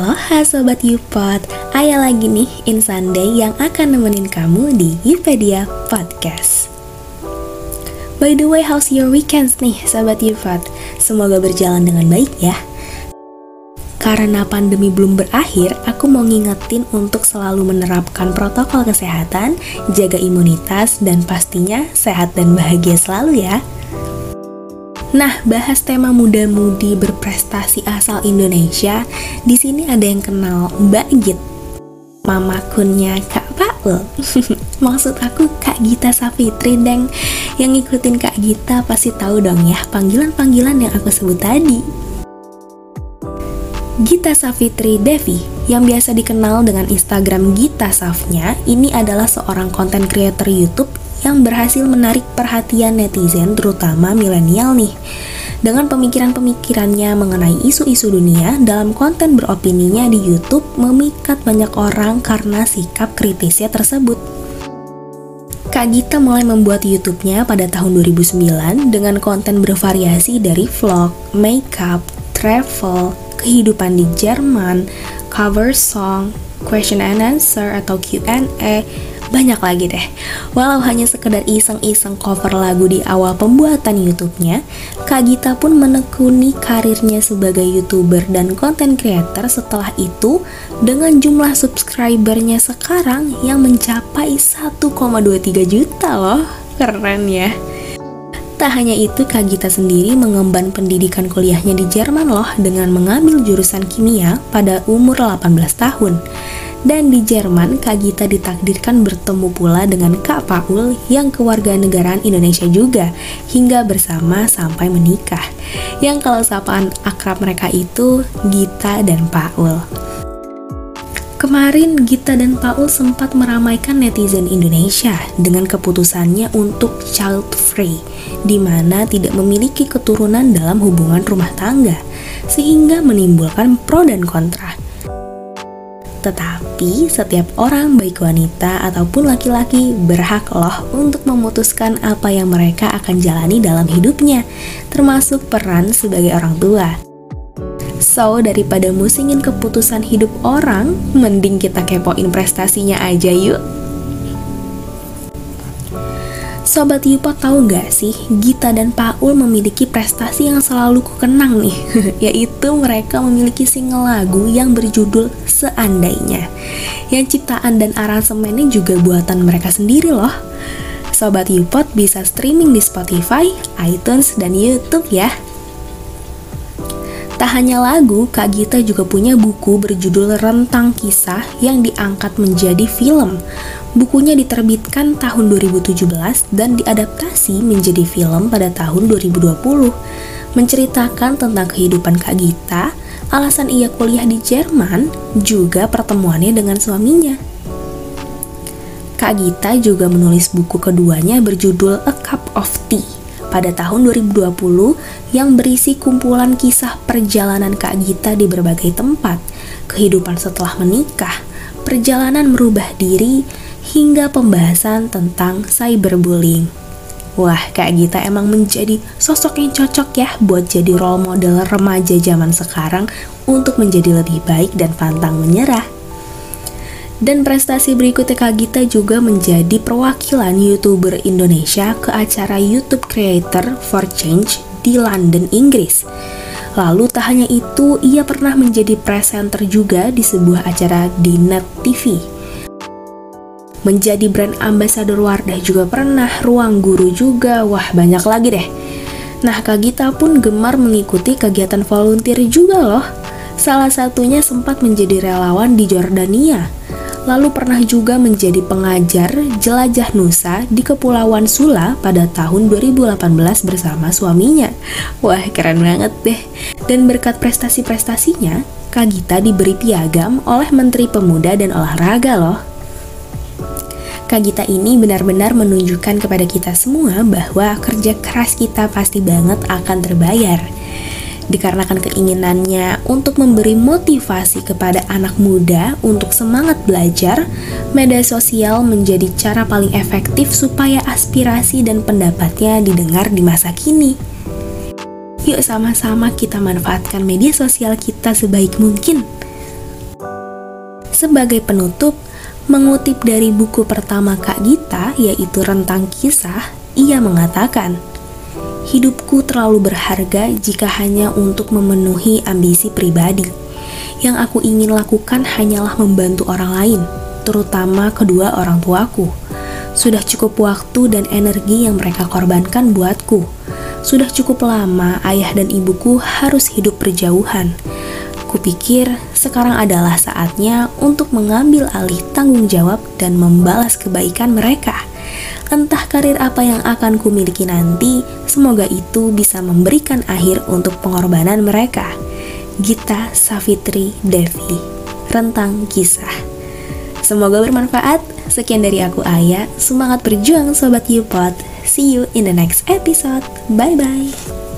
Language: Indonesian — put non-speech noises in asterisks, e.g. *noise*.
Aloha Sobat Yupod, Aya lagi nih In Sunday yang akan nemenin kamu di Yupedia Podcast By the way, how's your weekends nih Sobat Yupod? Semoga berjalan dengan baik ya karena pandemi belum berakhir, aku mau ngingetin untuk selalu menerapkan protokol kesehatan, jaga imunitas, dan pastinya sehat dan bahagia selalu ya. Nah, bahas tema muda-mudi berprestasi asal Indonesia, di sini ada yang kenal Mbak Git. Mama kunnya Kak Paul. *laughs* Maksud aku Kak Gita Safitri, Deng. Yang ngikutin Kak Gita pasti tahu dong ya panggilan-panggilan yang aku sebut tadi. Gita Safitri Devi yang biasa dikenal dengan Instagram Gita Safnya ini adalah seorang konten creator YouTube yang berhasil menarik perhatian netizen terutama milenial nih. Dengan pemikiran-pemikirannya mengenai isu-isu dunia dalam konten beropininya di YouTube memikat banyak orang karena sikap kritisnya tersebut. Kak Gita mulai membuat YouTube-nya pada tahun 2009 dengan konten bervariasi dari vlog, makeup, travel, kehidupan di Jerman, cover song, question and answer atau Q&A, banyak lagi deh. Walau hanya sekedar iseng-iseng cover lagu di awal pembuatan YouTube-nya, Kak Gita pun menekuni karirnya sebagai YouTuber dan content creator setelah itu dengan jumlah subscribernya sekarang yang mencapai 1,23 juta loh. Keren ya. Tak hanya itu, Kak Gita sendiri mengemban pendidikan kuliahnya di Jerman loh dengan mengambil jurusan kimia pada umur 18 tahun. Dan di Jerman, Kak Gita ditakdirkan bertemu pula dengan Kak Paul yang kewarganegaraan Indonesia juga, hingga bersama sampai menikah. Yang kalau sapaan akrab mereka itu Gita dan Paul. Kemarin Gita dan Paul sempat meramaikan netizen Indonesia dengan keputusannya untuk child free, di mana tidak memiliki keturunan dalam hubungan rumah tangga, sehingga menimbulkan pro dan kontra. Tetapi setiap orang baik wanita ataupun laki-laki berhak loh untuk memutuskan apa yang mereka akan jalani dalam hidupnya, termasuk peran sebagai orang tua. So, daripada musingin keputusan hidup orang, mending kita kepoin prestasinya aja yuk. Sobat Yupa tahu nggak sih, Gita dan Paul memiliki prestasi yang selalu kukenang nih, *laughs* yaitu mereka memiliki single lagu yang berjudul Seandainya. Yang ciptaan dan aransemennya juga buatan mereka sendiri loh. Sobat Yupot bisa streaming di Spotify, iTunes, dan YouTube ya. Tak hanya lagu, Kak Gita juga punya buku berjudul Rentang Kisah yang diangkat menjadi film. Bukunya diterbitkan tahun 2017 dan diadaptasi menjadi film pada tahun 2020. Menceritakan tentang kehidupan Kak Gita, alasan ia kuliah di Jerman, juga pertemuannya dengan suaminya. Kak Gita juga menulis buku keduanya berjudul A Cup of Tea pada tahun 2020 yang berisi kumpulan kisah perjalanan Kak Gita di berbagai tempat, kehidupan setelah menikah, perjalanan merubah diri, hingga pembahasan tentang cyberbullying. Wah, Kak Gita emang menjadi sosok yang cocok ya buat jadi role model remaja zaman sekarang untuk menjadi lebih baik dan pantang menyerah. Dan prestasi berikutnya Kak Gita juga menjadi perwakilan YouTuber Indonesia ke acara YouTube Creator for Change di London, Inggris. Lalu tak hanya itu, ia pernah menjadi presenter juga di sebuah acara di Net TV menjadi brand ambassador Wardah juga pernah, ruang guru juga, wah banyak lagi deh. Nah, Kak Gita pun gemar mengikuti kegiatan volunteer juga loh. Salah satunya sempat menjadi relawan di Jordania. Lalu pernah juga menjadi pengajar jelajah Nusa di Kepulauan Sula pada tahun 2018 bersama suaminya. Wah, keren banget deh. Dan berkat prestasi-prestasinya, Kak Gita diberi piagam oleh Menteri Pemuda dan Olahraga loh. Kak Gita ini benar-benar menunjukkan kepada kita semua bahwa kerja keras kita pasti banget akan terbayar. Dikarenakan keinginannya untuk memberi motivasi kepada anak muda untuk semangat belajar, media sosial menjadi cara paling efektif supaya aspirasi dan pendapatnya didengar di masa kini. Yuk sama-sama kita manfaatkan media sosial kita sebaik mungkin Sebagai penutup, mengutip dari buku pertama Kak Gita, yaitu Rentang Kisah, ia mengatakan, Hidupku terlalu berharga jika hanya untuk memenuhi ambisi pribadi. Yang aku ingin lakukan hanyalah membantu orang lain, terutama kedua orang tuaku. Sudah cukup waktu dan energi yang mereka korbankan buatku. Sudah cukup lama ayah dan ibuku harus hidup berjauhan. Kupikir sekarang adalah saatnya untuk mengambil alih tanggung jawab dan membalas kebaikan mereka. Entah karir apa yang akan kumiliki nanti, semoga itu bisa memberikan akhir untuk pengorbanan mereka. Gita Savitri Devi Rentang Kisah Semoga bermanfaat. Sekian dari aku Ayah. Semangat berjuang Sobat Yupot. See you in the next episode. Bye-bye.